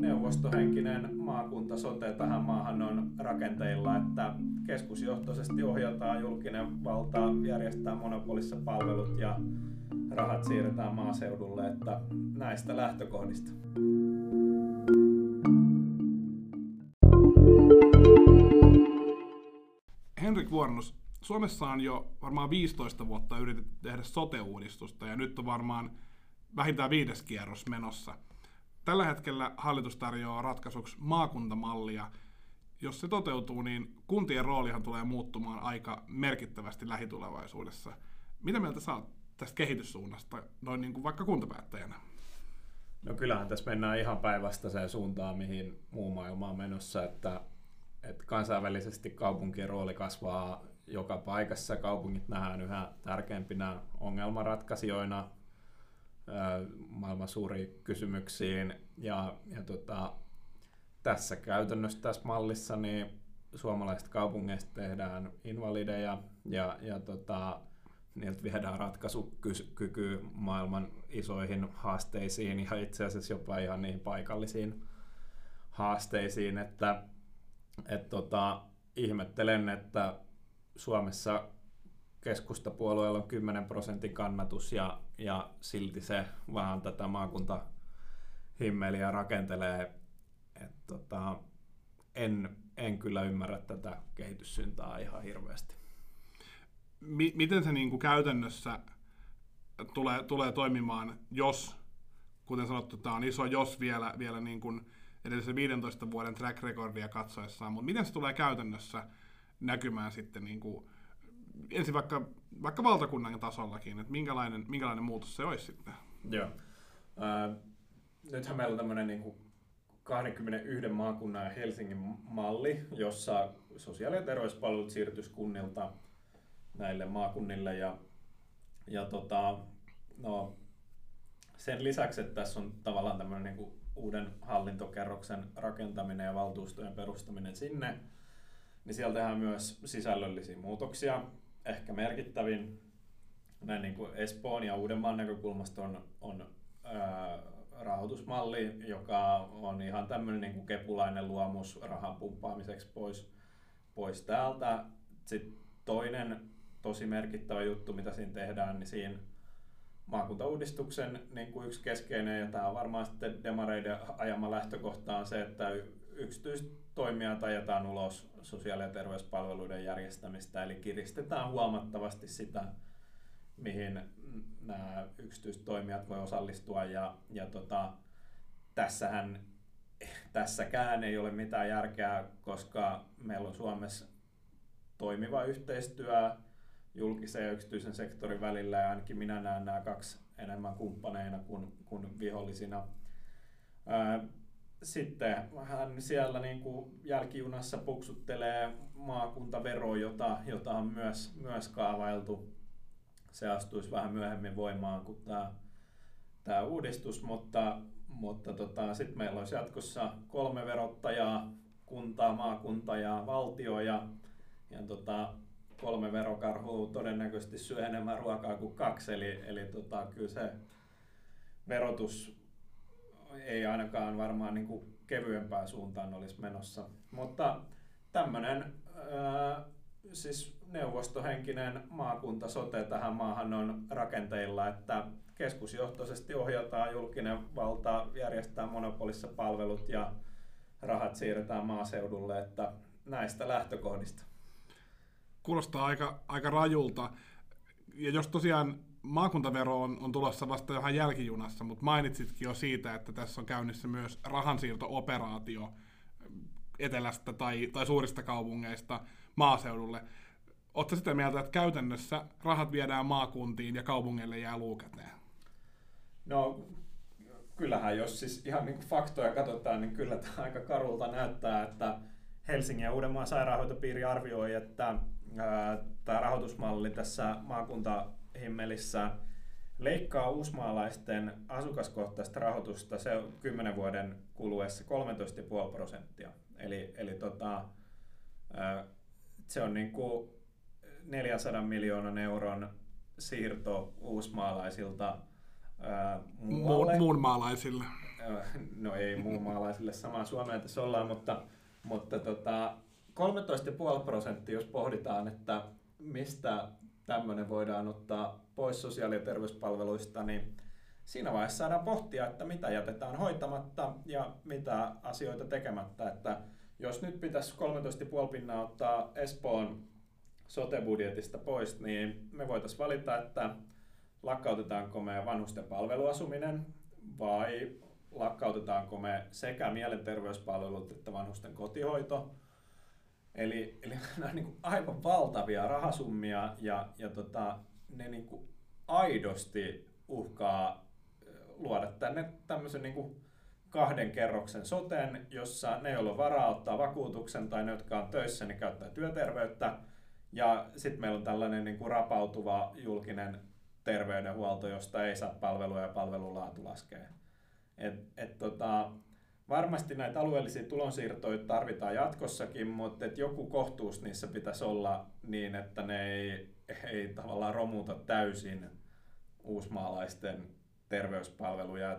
neuvostohenkinen maakunta sote tähän maahan on rakenteilla, että keskusjohtoisesti ohjataan julkinen valta, järjestää monopolissa palvelut ja rahat siirretään maaseudulle, että näistä lähtökohdista. Henrik Vuornus, Suomessa on jo varmaan 15 vuotta yritetty tehdä sote-uudistusta ja nyt on varmaan vähintään viides kierros menossa. Tällä hetkellä hallitus tarjoaa ratkaisuksi maakuntamallia. Jos se toteutuu, niin kuntien roolihan tulee muuttumaan aika merkittävästi lähitulevaisuudessa. Mitä mieltä saat tästä kehityssuunnasta, noin niin kuin vaikka kuntapäättäjänä? No kyllähän tässä mennään ihan päinvastaiseen suuntaan, mihin muu maailma on menossa, että, että kansainvälisesti kaupunkien rooli kasvaa joka paikassa. Kaupungit nähdään yhä tärkeämpinä ongelmanratkaisijoina maailman suuriin kysymyksiin. Ja, ja tota, tässä käytännössä tässä mallissa niin suomalaiset kaupungeista tehdään invalideja ja, ja tota, niiltä viedään ratkaisukyky maailman isoihin haasteisiin ja itse asiassa jopa ihan niihin paikallisiin haasteisiin, että et tota, ihmettelen, että Suomessa keskustapuolueella on 10 prosentin kannatus ja, ja silti se vaan tätä maakunta himmeliä rakentelee. Et tota, en, en kyllä ymmärrä tätä kehityssyntaa ihan hirveästi. M- miten se niin kuin käytännössä tulee, tulee toimimaan, jos, kuten sanottu, tämä on iso jos vielä, vielä niin edellisen 15 vuoden track recordia katsoessaan, mutta miten se tulee käytännössä näkymään sitten niin kuin, ensin vaikka, vaikka valtakunnan tasollakin, että minkälainen, minkälainen muutos se olisi sitten? Joo. Äh, nythän meillä on tämmöinen niin 21 maakunnan ja Helsingin malli, jossa sosiaali- ja terveyspalvelut siirtyisi kunnilta näille maakunnille. Ja, ja tota, no, sen lisäksi, että tässä on tavallaan tämmöinen niin kuin uuden hallintokerroksen rakentaminen ja valtuustojen perustaminen sinne, niin siellä tehdään myös sisällöllisiä muutoksia. Ehkä merkittävin näin niin kuin Espoon ja Uudenmaan näkökulmasta on, on ää, rahoitusmalli, joka on ihan tämmöinen niin kuin kepulainen luomus rahan pumppaamiseksi pois, pois täältä. Sitten toinen tosi merkittävä juttu, mitä siinä tehdään, niin siinä maakuntauudistuksen niin kuin yksi keskeinen, ja tämä on varmaan sitten demareiden ajama lähtökohta on se, että yksityiset toimijat ajetaan ulos sosiaali- ja terveyspalveluiden järjestämistä, eli kiristetään huomattavasti sitä, mihin nämä yksityiset toimijat voi osallistua. Ja, ja tota, tässähän, tässäkään ei ole mitään järkeä, koska meillä on Suomessa toimiva yhteistyö julkisen ja yksityisen sektorin välillä, ja ainakin minä näen nämä kaksi enemmän kumppaneina kuin, kuin vihollisina. Sitten hän siellä niin kuin jälkijunassa puksuttelee maakuntavero, jota, jota on myös, myös kaavailtu. Se astuisi vähän myöhemmin voimaan kuin tämä, tämä uudistus, mutta, mutta tota, sitten meillä olisi jatkossa kolme verottajaa, kuntaa, maakunta ja valtio ja, ja tota, kolme verokarhua todennäköisesti syö enemmän ruokaa kuin kaksi, eli, eli tota, kyllä se verotus ei ainakaan varmaan niin kuin kevyempään suuntaan olisi menossa. Mutta tämmöinen siis neuvostohenkinen maakunta sote tähän maahan on rakenteilla, että keskusjohtoisesti ohjataan julkinen valta, järjestää monopolissa palvelut ja rahat siirretään maaseudulle, että näistä lähtökohdista. Kuulostaa aika, aika rajulta. Ja jos tosiaan maakuntavero on, on tulossa vasta johon jälkijunassa, mutta mainitsitkin jo siitä, että tässä on käynnissä myös rahansiirto-operaatio etelästä tai, tai suurista kaupungeista maaseudulle. Oletko sitä mieltä, että käytännössä rahat viedään maakuntiin ja kaupungeille jää luukäteen? No kyllähän, jos siis ihan niin faktoja katsotaan, niin kyllä tämä aika karulta näyttää, että Helsingin ja Uudenmaan sairaanhoitopiiri arvioi, että ää, tämä rahoitusmalli tässä maakunta himmelissä leikkaa uusmaalaisten asukaskohtaista rahoitusta se 10 vuoden kuluessa 13,5 prosenttia. Eli, eli tota, se on niin kuin 400 miljoonan euron siirto uusmaalaisilta muualle. muun maalaisille. No ei muun maalaisille samaa Suomea tässä ollaan, mutta, mutta tota, 13,5 prosenttia, jos pohditaan, että mistä tämmöinen voidaan ottaa pois sosiaali- ja terveyspalveluista, niin siinä vaiheessa saadaan pohtia, että mitä jätetään hoitamatta ja mitä asioita tekemättä. Että jos nyt pitäisi 13,5 pinnaa ottaa Espoon sote-budjetista pois, niin me voitaisiin valita, että lakkautetaanko me vanhusten palveluasuminen vai lakkautetaanko me sekä mielenterveyspalvelut että vanhusten kotihoito. Eli, eli nämä on niin kuin aivan valtavia rahasummia ja, ja tota, ne niin kuin aidosti uhkaa luoda tänne tämmöisen niin kuin kahden kerroksen soten, jossa ne, joilla on varaa ottaa vakuutuksen tai ne, jotka on töissä, niin käyttää työterveyttä. Ja sitten meillä on tällainen niin kuin rapautuva julkinen terveydenhuolto, josta ei saa palvelua ja palvelun laatu laskee. Et, et tota, varmasti näitä alueellisia tulonsiirtoja tarvitaan jatkossakin, mutta et joku kohtuus niissä pitäisi olla niin, että ne ei, ei tavallaan romuta täysin uusmaalaisten terveyspalveluja.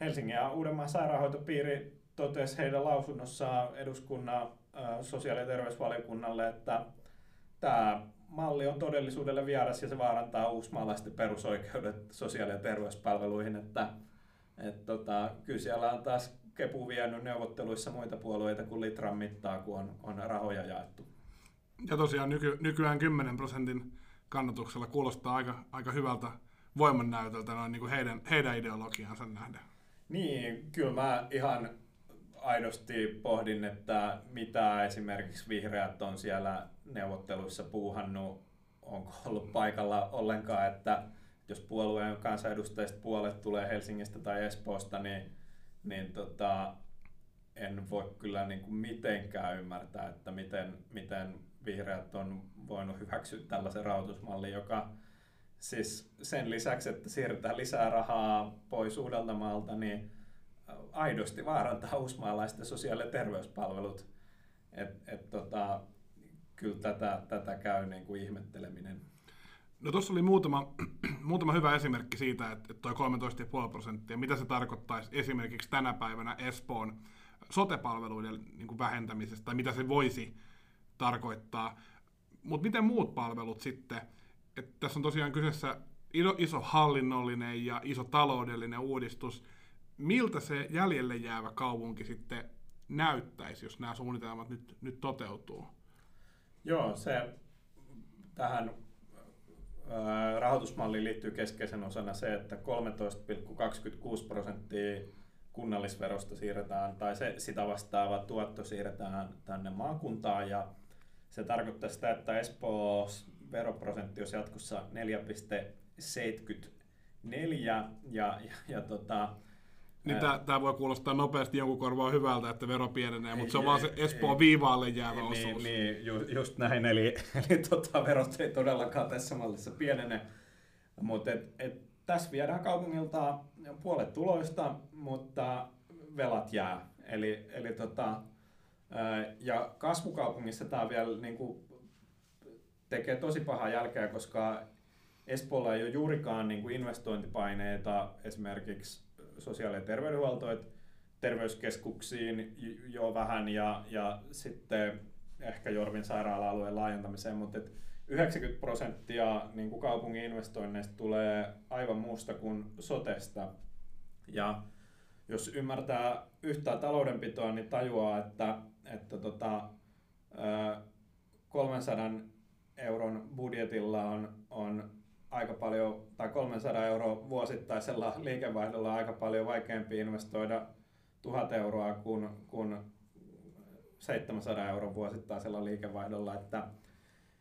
Helsingin ja Uudenmaan sairaanhoitopiiri totesi heidän lausunnossaan eduskunnan sosiaali- ja terveysvaliokunnalle, että tämä malli on todellisuudelle vieras ja se vaarantaa uusmaalaisten perusoikeudet sosiaali- ja terveyspalveluihin, että et tota, kyllä siellä on taas Kepu vienyt neuvotteluissa muita puolueita kuin litran mittaa, kun on, on rahoja jaettu. Ja tosiaan nyky, nykyään 10 prosentin kannatuksella kuulostaa aika, aika hyvältä voimannäytöltä noin niin kuin heidän, heidän ideologiansa nähden. Niin, kyllä mä ihan aidosti pohdin, että mitä esimerkiksi vihreät on siellä neuvotteluissa puuhannut, onko ollut paikalla ollenkaan, että jos puolueen kansanedustajista puolet tulee Helsingistä tai Espoosta, niin, niin tota, en voi kyllä niin kuin mitenkään ymmärtää, että miten, miten vihreät on voinut hyväksyä tällaisen rahoitusmallin, joka siis sen lisäksi, että siirretään lisää rahaa pois Uudeltamaalta, niin aidosti vaarantaa uusmaalaisten sosiaali- ja terveyspalvelut. Et, et tota, kyllä tätä, tätä käy niin kuin ihmetteleminen. No tuossa oli muutama, muutama hyvä esimerkki siitä, että toi 13,5 prosenttia, mitä se tarkoittaisi esimerkiksi tänä päivänä Espoon sotepalveluiden niin vähentämisestä, tai mitä se voisi tarkoittaa. Mutta miten muut palvelut sitten? Et tässä on tosiaan kyseessä iso, iso hallinnollinen ja iso taloudellinen uudistus. Miltä se jäljelle jäävä kaupunki sitten näyttäisi, jos nämä suunnitelmat nyt, nyt toteutuu? Joo, se tähän rahoitusmalliin liittyy keskeisen osana se, että 13,26 prosenttia kunnallisverosta siirretään, tai se, sitä vastaava tuotto siirretään tänne maakuntaan, ja se tarkoittaa sitä, että Espoo veroprosentti olisi jatkossa 4,74, ja, ja, ja tota, niin tämä voi kuulostaa nopeasti jonkun korvaa hyvältä, että vero pienenee, mutta se on vaan se Espoon viivaalle jäävä niin, osuus. Niin, ju, just näin, eli, eli tota, verot ei todellakaan tässä mallissa pienene, mutta et, et, tässä viedään kaupungilta puolet tuloista, mutta velat jää. Eli, eli tota, ja kasvukaupungissa tämä vielä niin kuin, tekee tosi pahaa jälkeä, koska Espoolla ei ole juurikaan niin kuin investointipaineita esimerkiksi sosiaali- ja terveydenhuoltoon, että terveyskeskuksiin jo vähän ja, ja sitten ehkä Jorvin sairaala-alueen laajentamiseen, mutta et 90 prosenttia niin kuin kaupungin investoinneista tulee aivan muusta kuin sotesta. Ja jos ymmärtää yhtään taloudenpitoa, niin tajuaa, että, että tota, 300 euron budjetilla on, on aika paljon, tai 300 euroa vuosittaisella liikevaihdolla aika paljon vaikeampi investoida 1000 euroa kuin, kuin 700 euron vuosittaisella liikevaihdolla, että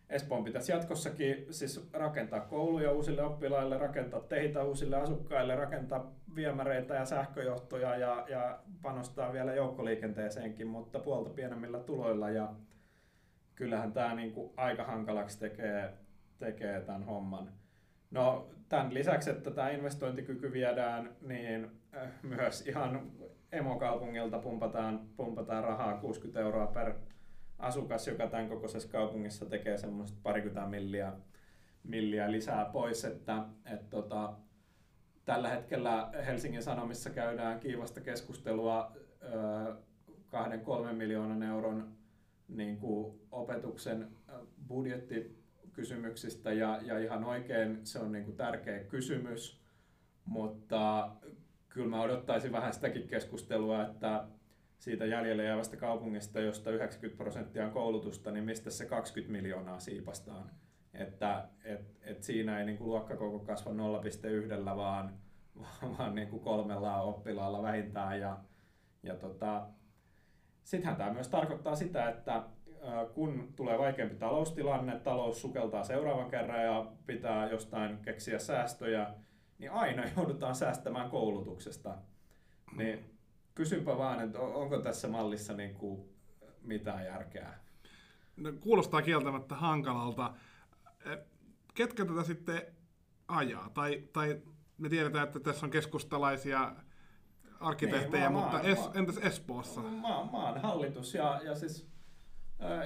Espoon pitäisi jatkossakin siis rakentaa kouluja uusille oppilaille, rakentaa teitä uusille asukkaille, rakentaa viemäreitä ja sähköjohtoja ja, ja panostaa vielä joukkoliikenteeseenkin, mutta puolta pienemmillä tuloilla ja kyllähän tämä niinku aika hankalaksi tekee, tekee tämän homman. No tämän lisäksi, että tämä investointikyky viedään, niin myös ihan emokaupungilta pumpataan, pumpataan rahaa 60 euroa per asukas, joka tämän kokoisessa kaupungissa tekee semmoista parikymmentä milliä, milliä lisää pois, että et tota, tällä hetkellä Helsingin Sanomissa käydään kiivasta keskustelua kahden kolmen miljoonan euron niin kuin opetuksen budjettikysymyksistä ja, ja ihan oikein se on niin kuin tärkeä kysymys, mutta kyllä mä odottaisin vähän sitäkin keskustelua, että siitä jäljelle jäävästä kaupungista, josta 90 prosenttia on koulutusta, niin mistä se 20 miljoonaa siipastaan. Että et, et siinä ei niin kuin luokkakoko kasva 0,1, vaan, vaan niin kuin kolmella oppilaalla vähintään. Ja, ja tota, sittenhän tämä myös tarkoittaa sitä, että kun tulee vaikeampi taloustilanne, talous sukeltaa seuraavan kerran ja pitää jostain keksiä säästöjä, niin aina joudutaan säästämään koulutuksesta. Niin kysynpä vaan, että onko tässä mallissa niin kuin mitään järkeä? No, kuulostaa kieltämättä hankalalta. E, ketkä tätä sitten ajaa? Tai, tai me tiedetään, että tässä on keskustalaisia arkkitehtejä, niin, mutta es, entäs Espoossa? Maan, maan hallitus ja, ja siis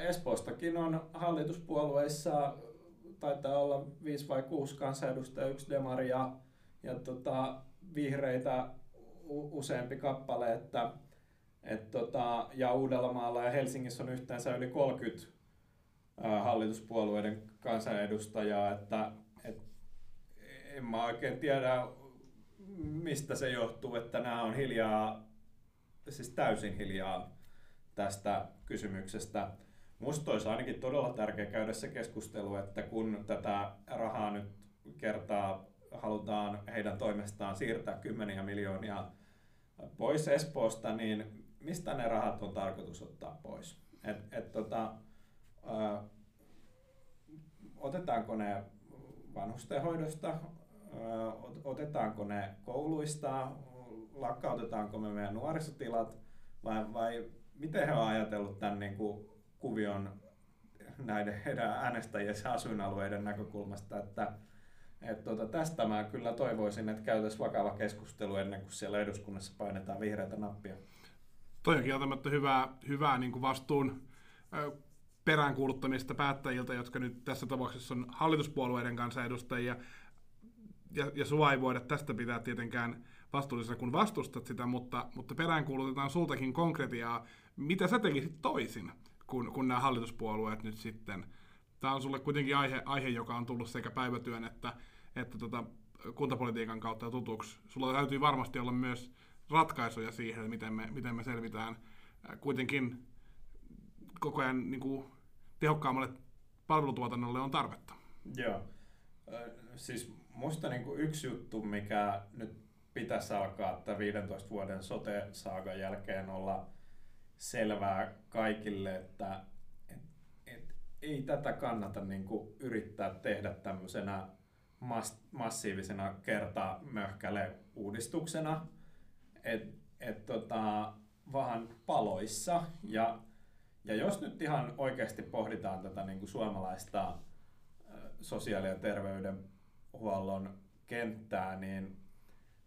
Espoostakin on hallituspuolueissa, taitaa olla viisi vai kuusi kansanedustajaa, yksi demari ja, ja tota, vihreitä useampi kappale, että et tota, ja Uudellamaalla ja Helsingissä on yhteensä yli 30 ää, hallituspuolueiden kansanedustajaa, että et, en mä oikein tiedä, mistä se johtuu, että nämä on hiljaa, siis täysin hiljaa tästä kysymyksestä. Musta olisi ainakin todella tärkeää käydä se keskustelu, että kun tätä rahaa nyt kertaa halutaan heidän toimestaan siirtää kymmeniä miljoonia pois Espoosta, niin mistä ne rahat on tarkoitus ottaa pois? Et, et tota, ö, otetaanko ne vanhustenhoidosta, ö, otetaanko ne kouluista, lakkautetaanko me meidän nuorisotilat vai, vai miten he on ajatellut tämän niin kuin kuvion näiden heidän äänestäjien asuinalueiden näkökulmasta, että et tota, tästä mä kyllä toivoisin, että käytäisiin vakava keskustelu ennen kuin siellä eduskunnassa painetaan vihreitä nappia. Toi on kieltämättä hyvää, hyvää niin kuin vastuun peräänkuuluttamista päättäjiltä, jotka nyt tässä tapauksessa on hallituspuolueiden kanssa edustajia. Ja, ja sua ei voida tästä pitää tietenkään vastuullisena, kun vastustat sitä, mutta, mutta peräänkuulutetaan sultakin konkretiaa. Mitä sä tekisit toisin, kun, kun nämä hallituspuolueet nyt sitten... Tämä on sulle kuitenkin aihe, aihe, joka on tullut sekä päivätyön että, että tota, kuntapolitiikan kautta tutuksi. Sulla täytyy varmasti olla myös ratkaisuja siihen, miten me, miten me selvitään kuitenkin koko ajan niin kuin, tehokkaammalle palvelutuotannolle on tarvetta. Joo. Siis musta niin kuin yksi juttu, mikä nyt pitäisi alkaa että 15 vuoden sote-saagan jälkeen olla selvää kaikille, että et, et, ei tätä kannata niin kuin yrittää tehdä tämmöisenä mass, massiivisena kertamöhkäle uudistuksena, että et tota, vaan paloissa. Ja, ja jos nyt ihan oikeasti pohditaan tätä niin kuin suomalaista sosiaali- ja terveydenhuollon kenttää, niin,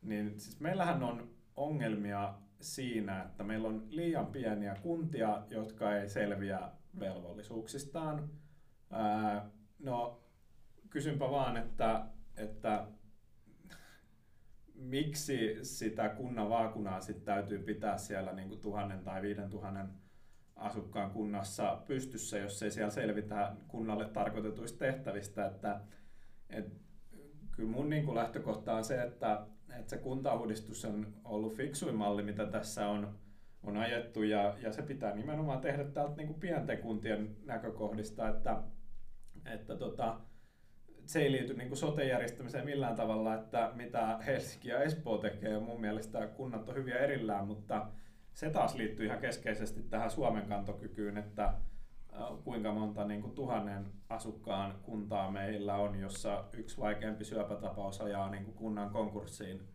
niin siis meillähän on ongelmia siinä, että meillä on liian pieniä kuntia, jotka ei selviä velvollisuuksistaan. Ää, no, kysynpä vaan, että, että miksi sitä kunnan vaakunaa sit täytyy pitää siellä niin kuin tuhannen tai viiden tuhannen asukkaan kunnassa pystyssä, jos ei siellä selvitä kunnalle tarkoitetuista tehtävistä. Että, et, kyllä mun niin kuin lähtökohta on se, että, että se kuntauudistus on ollut fiksuin malli, mitä tässä on, on ajettu, ja, ja se pitää nimenomaan tehdä täältä niin kuin pienten kuntien näkökohdista, että, että tota, se ei liity niin sote-järjestämiseen millään tavalla, että mitä Helsinki ja Espoo tekee. Mun mielestä kunnat on hyviä erillään, mutta se taas liittyy ihan keskeisesti tähän Suomen kantokykyyn, että kuinka monta niin kuin tuhannen asukkaan kuntaa meillä on, jossa yksi vaikeampi syöpätapaus ajaa niin kuin kunnan konkurssiin.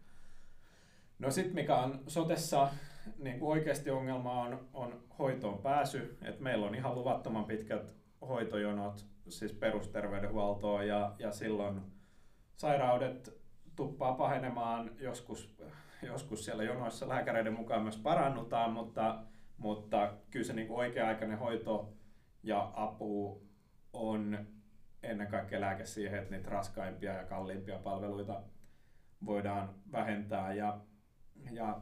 No sitten mikä on sotessa niin kuin oikeasti ongelma on, on hoitoon pääsy, että meillä on ihan luvattoman pitkät hoitojonot siis perusterveydenhuoltoon ja, ja silloin sairaudet tuppaa pahenemaan joskus, joskus siellä jonoissa lääkäreiden mukaan myös parannutaan, mutta, mutta kyllä se niin kuin oikea-aikainen hoito ja apu on ennen kaikkea lääke siihen, että niitä raskaimpia ja kalliimpia palveluita voidaan vähentää. Ja, ja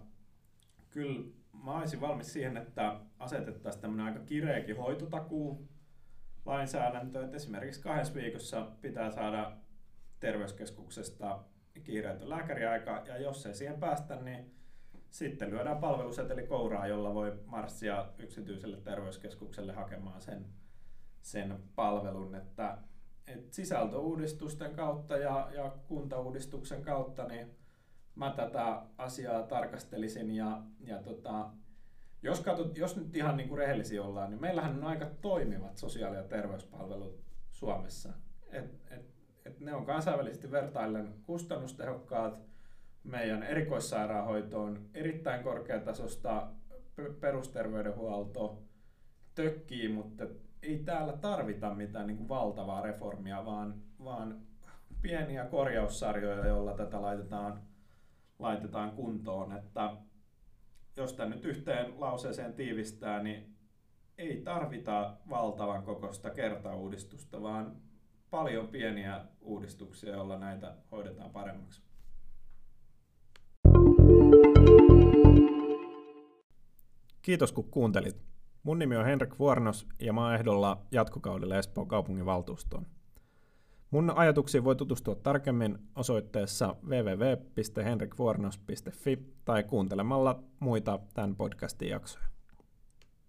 kyllä mä olisin valmis siihen, että asetettaisiin tämmöinen aika kireäkin hoitotakuu lainsäädäntö, että esimerkiksi kahdessa viikossa pitää saada terveyskeskuksesta kiireetön lääkäriaika, ja jos ei siihen päästä, niin sitten lyödään palveluseteli kouraa, jolla voi marssia yksityiselle terveyskeskukselle hakemaan sen, sen palvelun. Että, et sisältöuudistusten kautta ja, ja kuntauudistuksen kautta niin mä tätä asiaa tarkastelisin ja, ja tota, jos, katsot, jos nyt ihan niin kuin rehellisiä ollaan, niin meillähän on aika toimivat sosiaali- ja terveyspalvelut Suomessa. Et, et, et ne on kansainvälisesti vertaillen kustannustehokkaat, meidän erikoissairaanhoito on erittäin korkeatasosta, perusterveydenhuolto tökkii, mutta ei täällä tarvita mitään niin kuin valtavaa reformia, vaan, vaan pieniä korjaussarjoja, joilla tätä laitetaan, laitetaan kuntoon. Että jos tämä nyt yhteen lauseeseen tiivistää, niin ei tarvita valtavan kokoista kertauudistusta, vaan paljon pieniä uudistuksia, joilla näitä hoidetaan paremmaksi. Kiitos kun kuuntelit. Mun nimi on Henrik Vuornos ja mä oon ehdolla jatkokaudelle Espoon kaupungin valtuustoon. Mun ajatuksiin voi tutustua tarkemmin osoitteessa www.henrikvuornos.fi tai kuuntelemalla muita tämän podcastin jaksoja.